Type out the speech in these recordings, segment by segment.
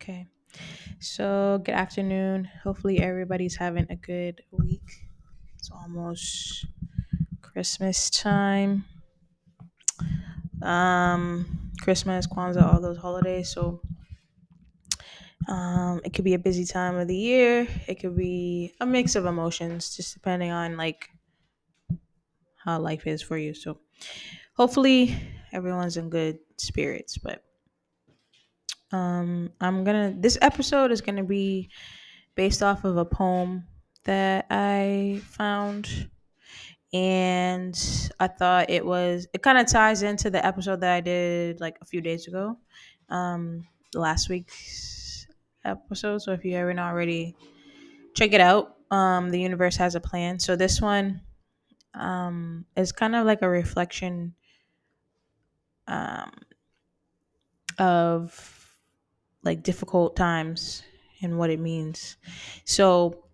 Okay. So, good afternoon. Hopefully, everybody's having a good week. It's almost Christmas time. Um, Christmas, Kwanzaa, all those holidays. So, um, it could be a busy time of the year. It could be a mix of emotions, just depending on like how life is for you. So, hopefully, everyone's in good spirits. But um, I'm gonna. This episode is gonna be based off of a poem that I found. And I thought it was, it kind of ties into the episode that I did like a few days ago, um, last week's episode. So if you haven't already, check it out. Um, the universe has a plan. So this one um, is kind of like a reflection um, of like difficult times and what it means. So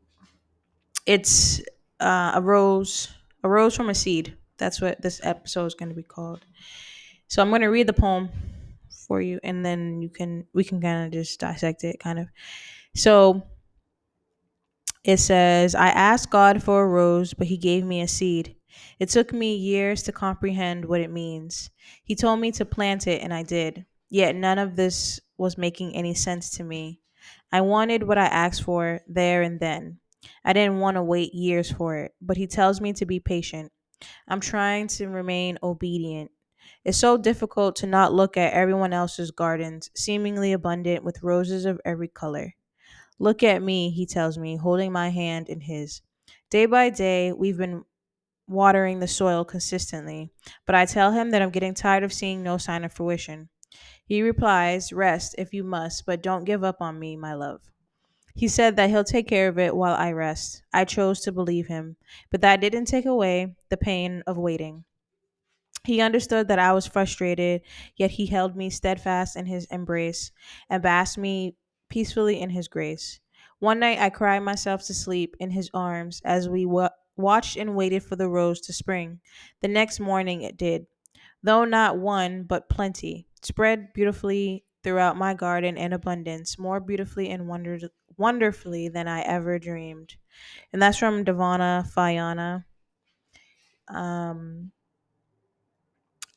it's uh, a rose, a rose from a seed. That's what this episode is going to be called. So I'm going to read the poem for you, and then you can we can kind of just dissect it, kind of. So it says, "I asked God for a rose, but He gave me a seed. It took me years to comprehend what it means. He told me to plant it, and I did. Yet none of this was making any sense to me. I wanted what I asked for there and then. I didn't want to wait years for it, but he tells me to be patient. I'm trying to remain obedient. It's so difficult to not look at everyone else's gardens, seemingly abundant with roses of every color. Look at me, he tells me, holding my hand in his. Day by day, we've been watering the soil consistently, but I tell him that I'm getting tired of seeing no sign of fruition. He replies, Rest if you must, but don't give up on me, my love. He said that he'll take care of it while I rest. I chose to believe him, but that didn't take away the pain of waiting. He understood that I was frustrated, yet he held me steadfast in his embrace and basked me peacefully in his grace. One night I cried myself to sleep in his arms as we wa- watched and waited for the rose to spring. The next morning it did, though not one, but plenty, spread beautifully throughout my garden in abundance, more beautifully and wonder- wonderfully than I ever dreamed. And that's from Devana Fayana. Um,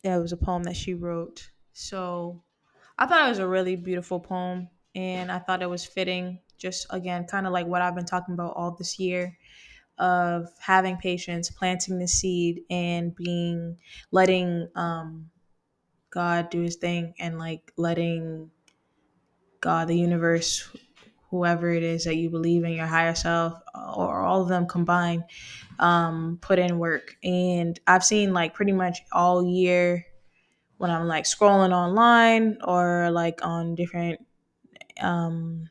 yeah, it was a poem that she wrote. So I thought it was a really beautiful poem, and I thought it was fitting. Just again, kind of like what I've been talking about all this year of having patience, planting the seed, and being letting um, God do His thing, and like letting God, the universe, whoever it is that you believe in, your higher self, or all of them combined, um, put in work. And I've seen like pretty much all year when I'm like scrolling online or like on different um,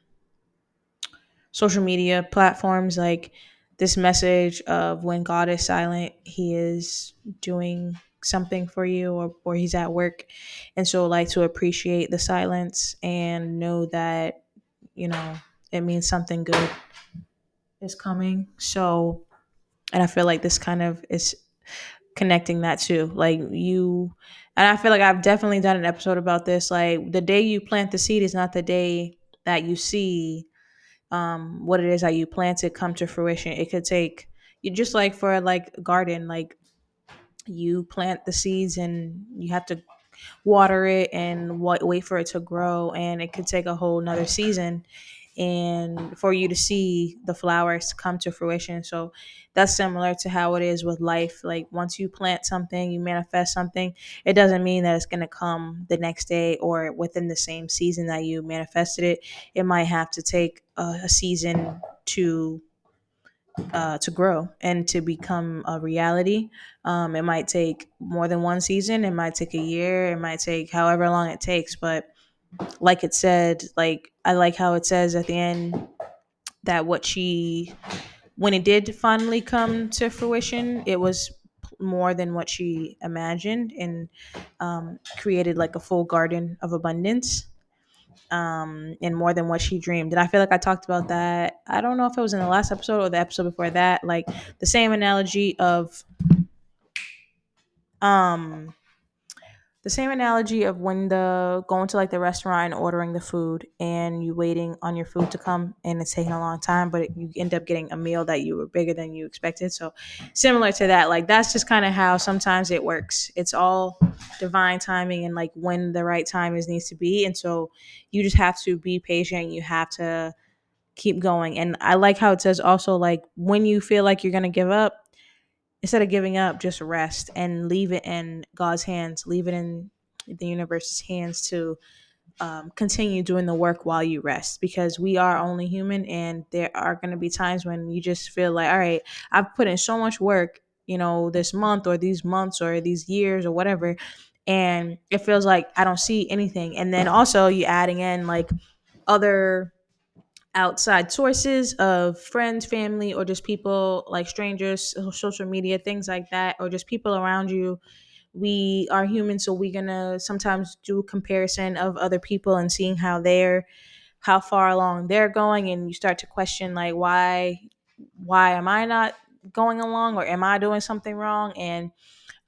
social media platforms, like this message of when God is silent, He is doing something for you or, or He's at work. And so, like, to appreciate the silence and know that, you know, it means something good is coming. So, and I feel like this kind of is connecting that too. Like, you, and I feel like I've definitely done an episode about this. Like, the day you plant the seed is not the day that you see um, what it is that you planted come to fruition. It could take you just like for like garden, like you plant the seeds and you have to water it and wait for it to grow, and it could take a whole nother season and for you to see the flowers come to fruition. So that's similar to how it is with life. Like once you plant something, you manifest something, it doesn't mean that it's going to come the next day or within the same season that you manifested it. It might have to take a, a season to uh, to grow and to become a reality. Um, it might take more than one season. It might take a year. It might take however long it takes. But like it said, like I like how it says at the end that what she, when it did finally come to fruition, it was more than what she imagined and um, created like a full garden of abundance um, and more than what she dreamed. And I feel like I talked about that. I don't know if it was in the last episode or the episode before that. Like the same analogy of um the same analogy of when the going to like the restaurant and ordering the food and you waiting on your food to come and it's taking a long time but you end up getting a meal that you were bigger than you expected. So similar to that like that's just kind of how sometimes it works. It's all divine timing and like when the right time is needs to be. And so you just have to be patient. You have to keep going. And i like how it says also like when you feel like you're gonna give up instead of giving up, just rest and leave it in God's hands, leave it in the universe's hands to um, continue doing the work while you rest because we are only human and there are going to be times when you just feel like, all right, I've put in so much work, you know, this month or these months or these years or whatever. And it feels like I don't see anything. And then also you adding in like other outside sources of friends, family, or just people like strangers, social media, things like that, or just people around you. We are human, so we're gonna sometimes do comparison of other people and seeing how they're how far along they're going and you start to question like why why am I not going along or am I doing something wrong? And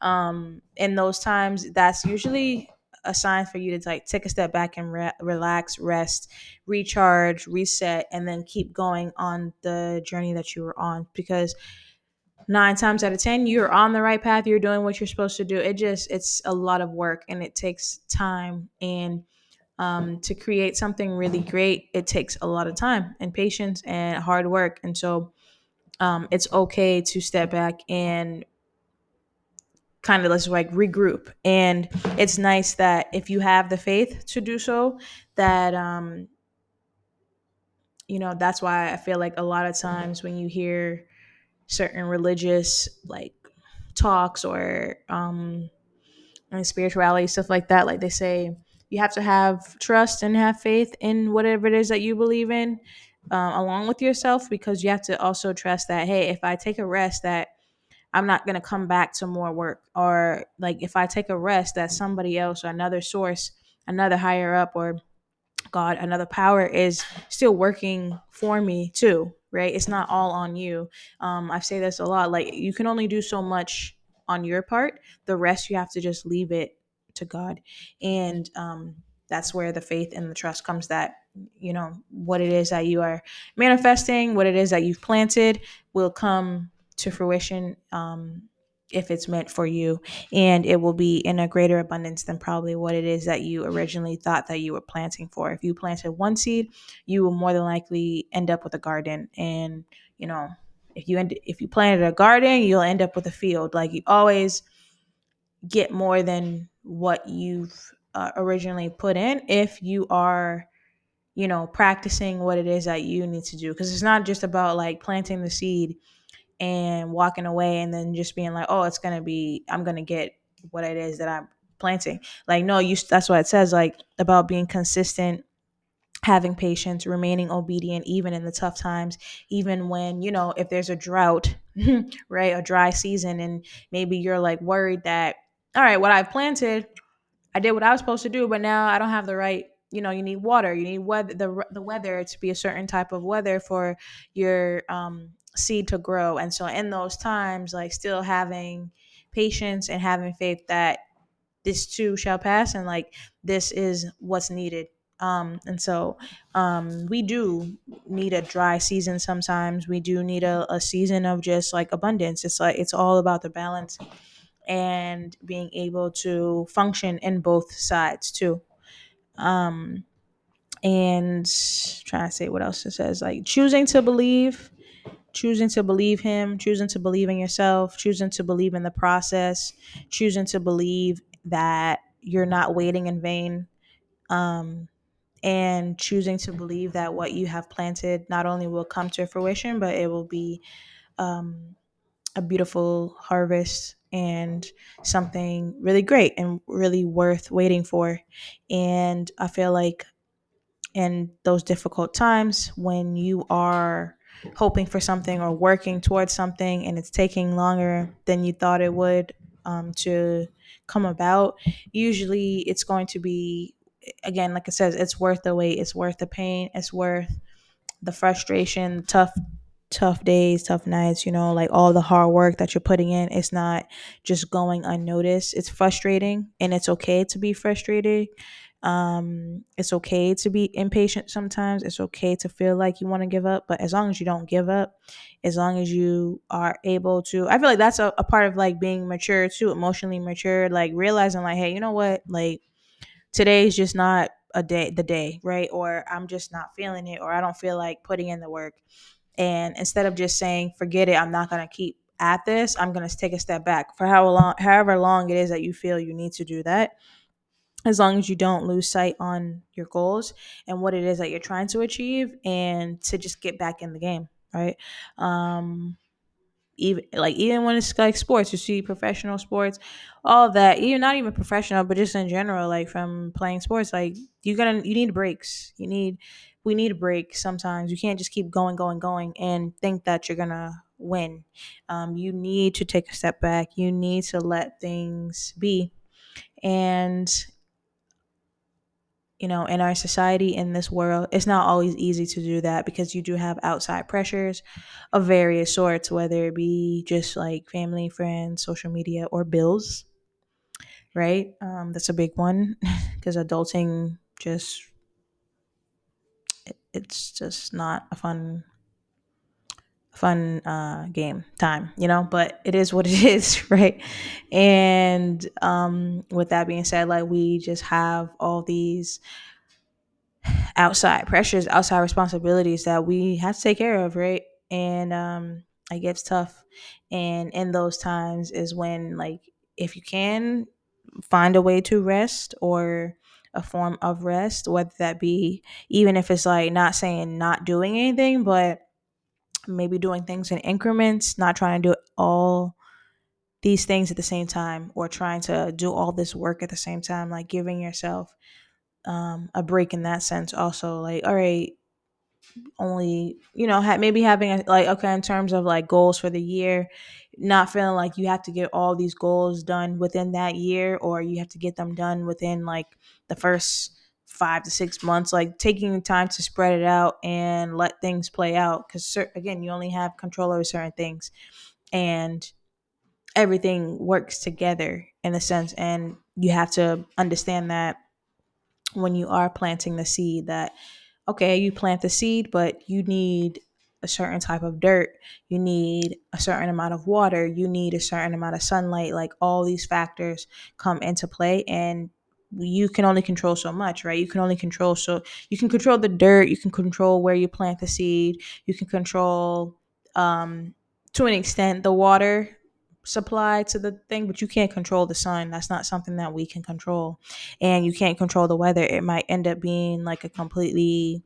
um in those times that's usually a sign for you to like take a step back and re- relax, rest, recharge, reset, and then keep going on the journey that you were on. Because nine times out of ten, you're on the right path. You're doing what you're supposed to do. It just it's a lot of work and it takes time and. Um, to create something really great, it takes a lot of time and patience and hard work. And so um, it's okay to step back and kind of let's like regroup. And it's nice that if you have the faith to do so that um you know that's why i feel like a lot of times when you hear certain religious like talks or um and spirituality stuff like that like they say you have to have trust and have faith in whatever it is that you believe in um, along with yourself because you have to also trust that hey if i take a rest that I'm not going to come back to more work. Or like if I take a rest, that somebody else or another source, another higher up or God, another power is still working for me too, right? It's not all on you. Um, I say this a lot. Like you can only do so much on your part. The rest you have to just leave it to God. And um, that's where the faith and the trust comes that you know what it is that you are manifesting what it is that you've planted will come to fruition um, if it's meant for you. And it will be in a greater abundance than probably what it is that you originally thought that you were planting for. If you planted one seed you will more than likely end up with a garden. And you know if you end if you planted a garden you'll end up with a field. Like you always get more than what you've uh, originally put in if you are you know practicing what it is that you need to do. Because it's not just about like planting the seed and walking away and then just being like, oh, it's gonna be, I'm gonna get what it is that I'm planting. Like, no, you. That's what it says. Like about being consistent, having patience, remaining obedient, even in the tough times, even when you know if there's a drought, right, a dry season, and maybe you're like worried that, all right, what I've planted, I did what I was supposed to do, but now I don't have the right you know you need water you need weather the, the weather to be a certain type of weather for your um seed to grow. And so in those times, like still having patience and having faith that this too shall pass and like this is what's needed. Um, and so um, we do need a dry season sometimes. We do need a, a season of just like abundance. It's like it's all about the balance and being able to function in both sides too. Um, and trying to say what else it says, like choosing to believe choosing to believe him, choosing to believe in yourself, choosing to believe in the process, choosing to believe that you're not waiting in vain, um, and choosing to believe that what you have planted not only will come to fruition, but it will be um, a beautiful harvest and something really great and really worth waiting for. And I feel like in those difficult times when you are hoping for something or working towards something and it's taking longer than you thought it would um, to come about, usually it's going to be, again, like it says, it's worth the wait, it's worth the pain, it's worth the frustration, tough tough days, tough nights, you know, like all the hard work that you're putting in, it's not just going unnoticed. It's frustrating and it's okay to be frustrated. Um, it's okay to be impatient sometimes. It's okay to feel like you want to give up, but as long as you don't give up, as long as you are able to, I feel like that's a, a part of like being mature too, emotionally mature, like realizing like, hey, you know what? Like today's just not a day, the day, right? Or I'm just not feeling it, or I don't feel like putting in the work and instead of just saying, forget it, I'm not going to keep at this, I'm going to take a step back for how long, however long it is that you feel you need to do that. As long as you don't lose sight on your goals and what it is that you're trying to achieve and to just get back in the game, right? Um, even like even when it's like sports you see professional sports all that even not even professional but just in general like from playing sports like you gotta you need breaks. You need we need a break sometimes. You can't just keep going going going and think that you're gonna win. Um, you need to take a step back. You need to let things be. And you know, in our society, in this world, it's not always easy to do that because you do have outside pressures of various sorts, whether it be just like family, friends, social media, or bills, right? Um, that's a big one because adulting just, it's just not a fun fun uh, game time, you know, but it is what it is, right? And um, with that being said, like we just have all these outside pressures, outside responsibilities that we have to take care of, right? And um, it gets tough. And in those times is when, like, if you can find a way to rest or a form of rest, whether that be even if it's like not saying not doing anything, but maybe doing things in increments, not trying to do all these things at the same time or trying to do all this work at the same time, like giving yourself um, a break in that sense. Also, like, all right, only you know ha- maybe having a, like okay in terms of like goals for the year not feeling like you have to get all these goals done within that year or you have to get them done within like the first five to six months like taking time to spread it out and let things play out because again you only have control over certain things and everything works together in a sense and you have to understand that when you are planting the seed that okay you plant the seed but you need a certain type of dirt you need a certain amount of water you need a certain amount of sunlight like all these factors come into play and you can only control so much, right? You can only control so you can control the dirt, you can control where you plant the seed, you can control um to an extent the water supply to the thing, but you can't control the sun. That's not something that we can control. And you can't control the weather. It might end up being like a completely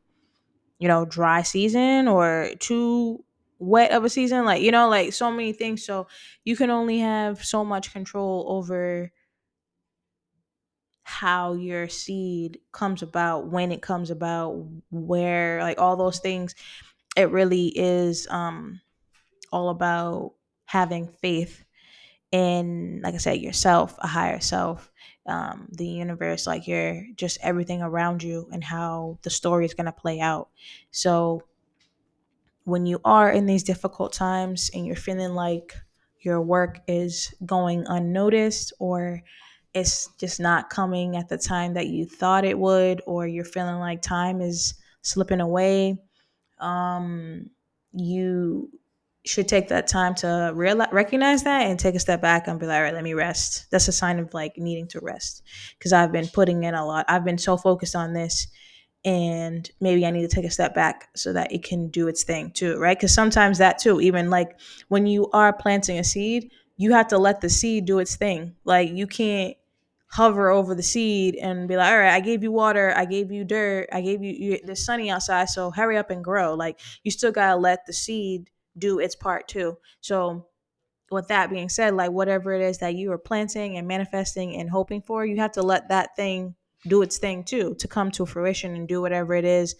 you know, dry season or too wet of a season like you know like so many things so you can only have so much control over how your seed comes about, when it comes about, where, like all those things. It really is um, all about having faith in, like I said, yourself, a higher self, um, the universe, like your just everything around you and how the story is going to play out. So when you are in these difficult times and you're feeling like your work is going unnoticed or it's just not coming at the time that you thought it would, or you're feeling like time is slipping away, um, you should take that time to realize, recognize that and take a step back and be like, all right, let me rest. That's a sign of like needing to rest because I've been putting in a lot. I've been so focused on this and maybe I need to take a step back so that it can do its thing too, right? Because sometimes that too, even like when you are planting a seed, you have to let the seed do its thing. Like you can't hover over the seed and be like, all right, I gave you water, I gave you dirt, I gave you, you the sunny outside, so hurry up and grow. Like you still gotta let the seed do its part too. So with that being said, like whatever it is that you are planting and manifesting and hoping for, you have to let that thing do its thing too to come to fruition and do whatever it is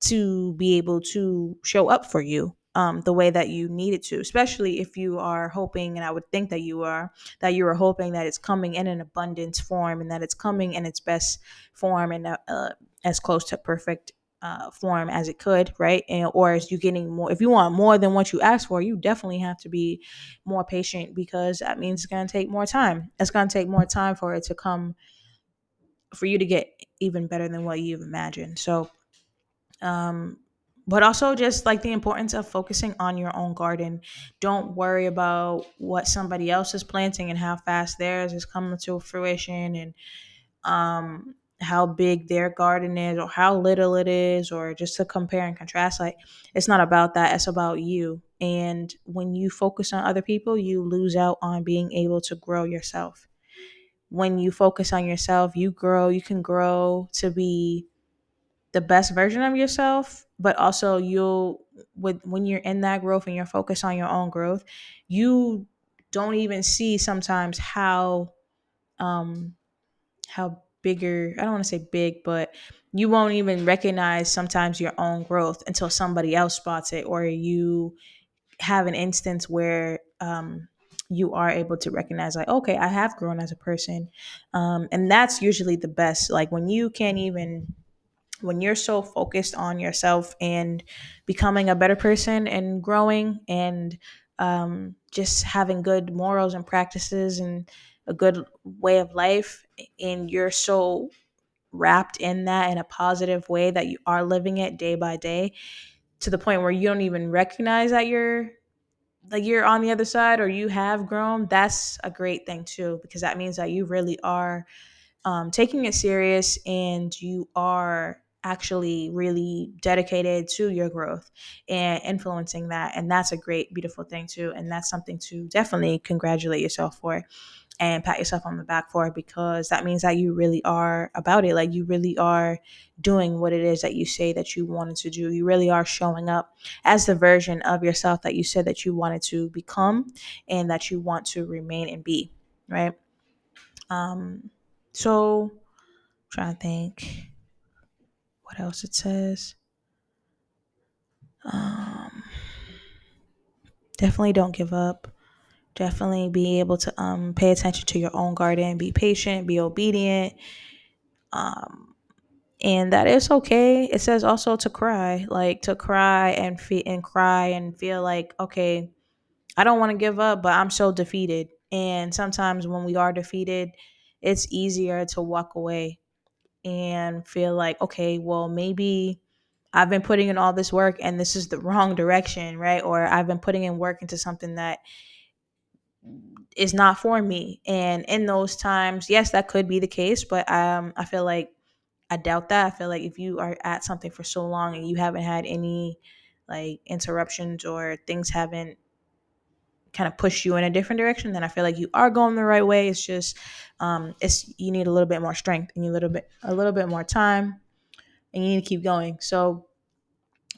to be able to show up for you um, the way that you need it to, especially if you are hoping, and I would think that you are, that you are hoping that it's coming in an abundance form and that it's coming in its best form and uh, uh, as close to perfect uh, form as it could, right? And or as you getting more, if you want more than what you asked for, you definitely have to be more patient because that means it's going to take more time. It's going to take more time for it to come, for you to get even better than what you've imagined. So, um, but also just like the importance of focusing on your own garden. Don't worry about what somebody else is planting and how fast theirs is coming to fruition and um how big their garden is or how little it is or just to compare and contrast like it's not about that it's about you and when you focus on other people you lose out on being able to grow yourself when you focus on yourself you grow you can grow to be the best version of yourself but also you'll with when you're in that growth and you're focused on your own growth you don't even see sometimes how um how bigger i don't want to say big but you won't even recognize sometimes your own growth until somebody else spots it or you have an instance where um, you are able to recognize like okay i have grown as a person. Um, and that's usually the best like when you can't even when you're so focused on yourself and becoming a better person and growing and um, just having good morals and practices and a good way of life and you're so wrapped in that in a positive way that you are living it day by day to the point where you don't even recognize that you're like you're on the other side or you have grown that's a great thing too because that means that you really are um, taking it serious and you are actually really dedicated to your growth and influencing that and that's a great beautiful thing too and that's something to definitely congratulate yourself for and pat yourself on the back for because that means that you really are about it. Like you really are doing what it is that you say that you wanted to do. You really are showing up as the version of yourself that you said that you wanted to become and that you want to remain and be, right? Um so I'm trying to think what else it says. Um definitely don't give up. Definitely be able to um, pay attention to your own garden be patient be obedient. Um, and that is okay. It says also to cry like to cry and and cry and feel like okay i don't want to give up but i'm so defeated. And sometimes when we are defeated it's easier to walk away and feel like okay well maybe I've been putting in all this work and this is the wrong direction, right? Or I've been putting in work into something that is not for me. And in those times, yes, that could be the case, but um, I feel like I doubt that. I feel like if you are at something for so long and you haven't had any like interruptions or things haven't kind of push you in a different direction, then I feel like you are going the right way. It's just um, it's you need a little bit more strength and you a little bit a little bit more time, and you need to keep going. So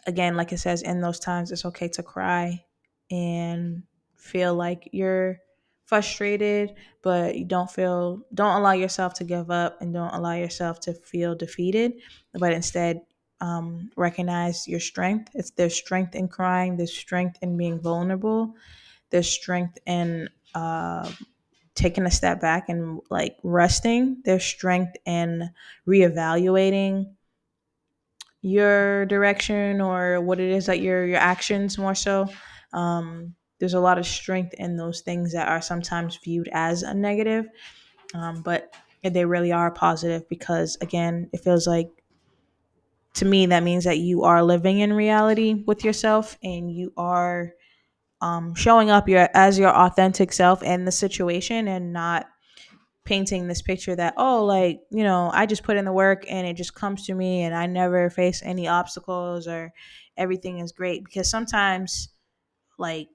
again, like it says, in those times, it's okay to cry and feel like you're frustrated, but you don't feel don't allow yourself to give up and don't allow yourself to feel defeated, but instead um, recognize your strength. It's there's strength in crying, there's strength in being vulnerable, there's strength in uh, taking a step back and like resting. There's strength in reevaluating your direction or what it is that your your actions more so. Um, there's a lot of strength in those things that are sometimes viewed as a negative, um, but they really are positive because, again, it feels like to me that means that you are living in reality with yourself and you are um, showing up your as your authentic self in the situation and not painting this picture that oh like you know i just put in the work and it just comes to me and i never face any obstacles or everything is great. Because sometimes like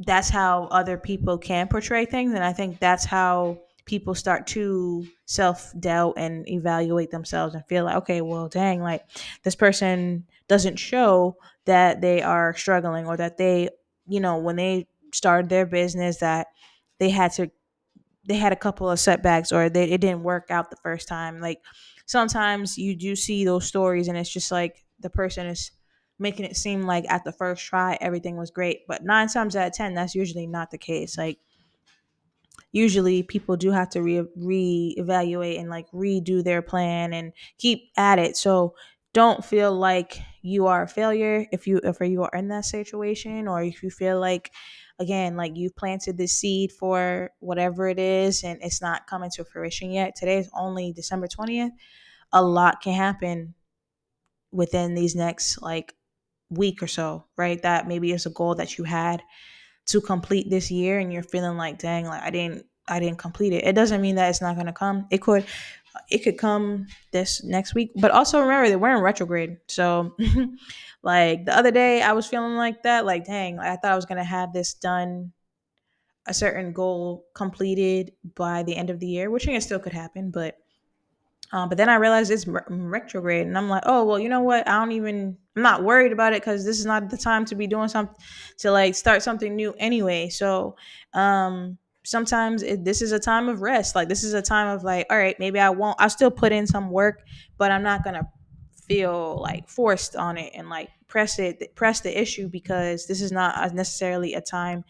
that's how other people can portray things. And i think that's how people start to self-doubt and evaluate themselves and feel like okay well dang like this person doesn't show that they are struggling or that they you know when they started their business that they had to they had a couple of setbacks or they, it didn't work out the first time like sometimes you do see those stories and it's just like the person is making it seem like at the first try everything was great. But nine times out of ten, that's usually not the case. Like usually people do have to re reevaluate and like redo their plan and keep at it. So don't feel like you are a failure if you if you are in that situation or if you feel like again like you've planted the seed for whatever it is and it's not coming to fruition yet. Today is only december 20th a lot can happen within these next like week or so right? That maybe is a goal that you had to complete this year and you're feeling like dang like i didn't i didn't complete it it doesn't mean that it's not going to come it could it could come this next week. But also remember that we're in retrograde. So like the other day I was feeling like that, like dang, I thought I was gonna have this done a certain goal completed by the end of the year, which I guess still could happen, but um, but then I realized it's retrograde, and I'm like, oh well, you know what? I don't even. I'm not worried about it because this is not the time to be doing something to like start something new anyway. So, um, sometimes it, this is a time of rest. Like this is a time of like, all right, maybe I won't. I'll still put in some work, but I'm not gonna feel like forced on it and like press it, press the issue because this is not necessarily a time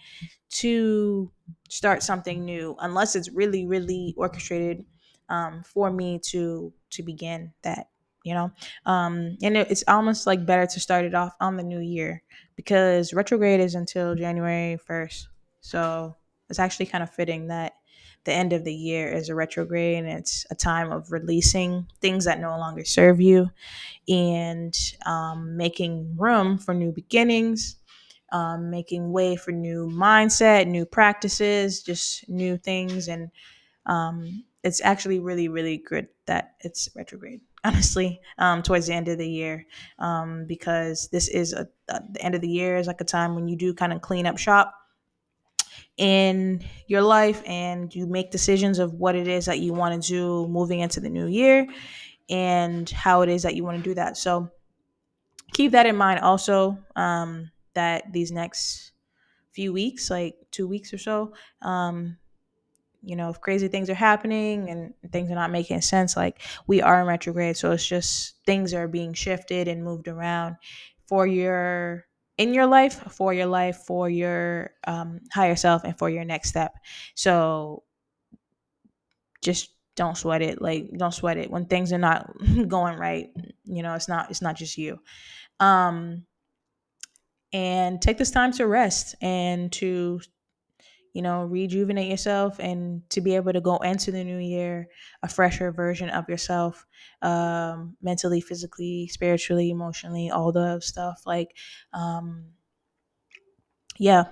to start something new unless it's really, really orchestrated um, for me to to begin that you know um and it, it's almost like better to start it off on the new year because retrograde is until january 1st so it's actually kind of fitting that the end of the year is a retrograde and it's a time of releasing things that no longer serve you and um, making room for new beginnings um, making way for new mindset new practices just new things and um, it's actually really really good that it's retrograde honestly um, towards the end of the year um, because this is a, a, the end of the year is like a time when you do kind of clean up shop in your life and you make decisions of what it is that you want to do moving into the new year and how it is that you want to do that. So keep that in mind also um, that these next few weeks, like two weeks or so, um, you know, if crazy things are happening and things are not making sense, like we are in retrograde. So it's just things are being shifted and moved around for your in your life, for your life, for your um, higher self, and for your next step. So just don't sweat it. Like don't sweat it when things are not going right. You know, it's not it's not just you. Um, and take this time to rest and to you know, rejuvenate yourself and to be able to go into the new year a fresher version of yourself, um, mentally, physically, spiritually, emotionally, all the stuff. Like, um, yeah.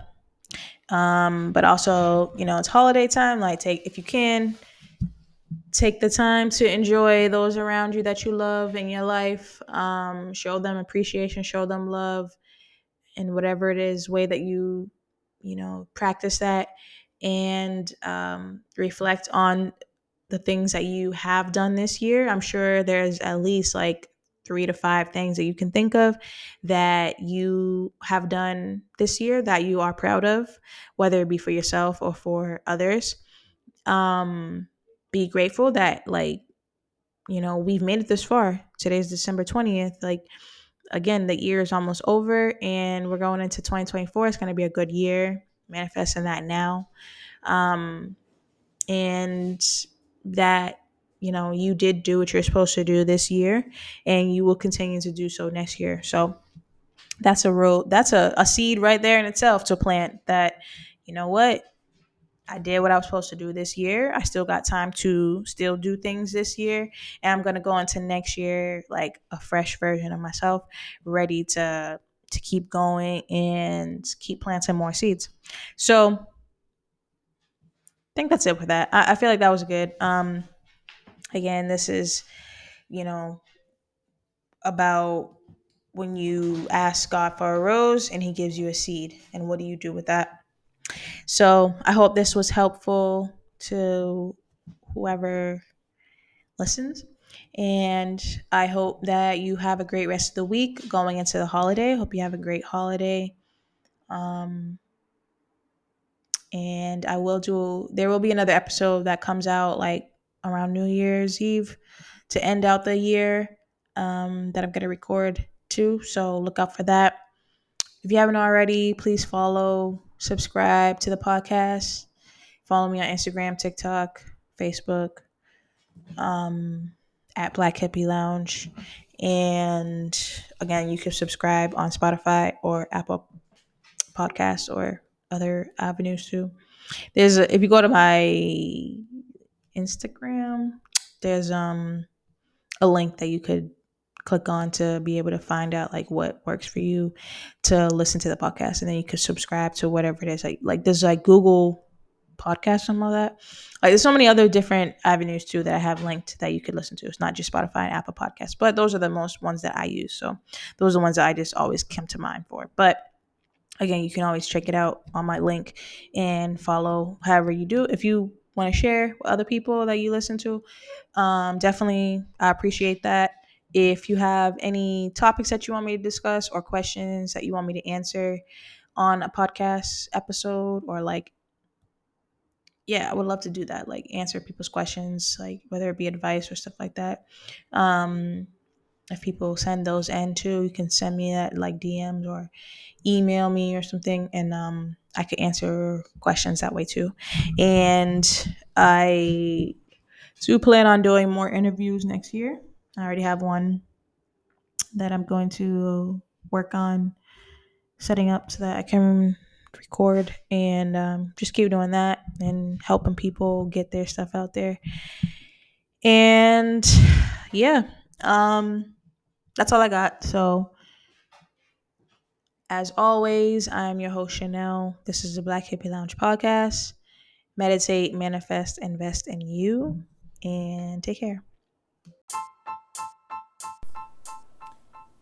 Um, but also, you know, it's holiday time. Like, take, if you can, take the time to enjoy those around you that you love in your life. Um, show them appreciation, show them love in whatever it is way that you you know, practice that and um, reflect on the things that you have done this year. I'm sure there's at least like three to five things that you can think of that you have done this year that you are proud of, whether it be for yourself or for others. Um, be grateful that, like, you know, we've made it this far. Today's December 20th. Like, again, the year is almost over and we're going into 2024. It's going to be a good year. Manifesting that now. Um, and that, you know, you did do what you're supposed to do this year and you will continue to do so next year. So that's a real, that's a, a seed right there in itself to plant that, you know what, I did what I was supposed to do this year. I still got time to still do things this year. And I'm going to go into next year like a fresh version of myself, ready to to keep going and keep planting more seeds. So I think that's it for that. I, I feel like that was good. Um again, this is, you know, about when you ask God for a rose and he gives you a seed. And what do you do with that? So I hope this was helpful to whoever listens. And I hope that you have a great rest of the week going into the holiday. Hope you have a great holiday. Um, and I will do, there will be another episode that comes out like around New Year's Eve to end out the year um, that I'm going to record too. So look out for that. If you haven't already, please follow subscribe to the podcast. Follow me on Instagram, TikTok, Facebook, um, at Black Hippie Lounge. And again, you can subscribe on Spotify or Apple Podcasts or other avenues too. There's a, if you go to my Instagram, there's um a link that you could click on to be able to find out like what works for you to listen to the podcast. And then you could subscribe to whatever it is. Like like there's like google podcast and all that. Like there's so many other different avenues too that i have linked that you could listen to. It's not just spotify and apple podcasts but those are the most ones that i use. So those are the ones that i just always come to mind for. But again you can always check it out on my link and follow however you do. If you want to share with other people that you listen to um, definitely i appreciate that if you have any topics that you want me to discuss or questions that you want me to answer on a podcast episode or like yeah i would love to do that like answer people's questions like whether it be advice or stuff like that. Um if people send those in too you can send me that like dms or email me or something and um i could answer questions that way too. And i do plan on doing more interviews next year I already have one that I'm going to work on setting up so that I can record and um, just keep doing that and helping people get their stuff out there. And yeah, um, that's all I got. So, as always, I'm your host, Chanel. This is the Black Hippie Lounge podcast. Meditate, manifest, invest in you, and take care.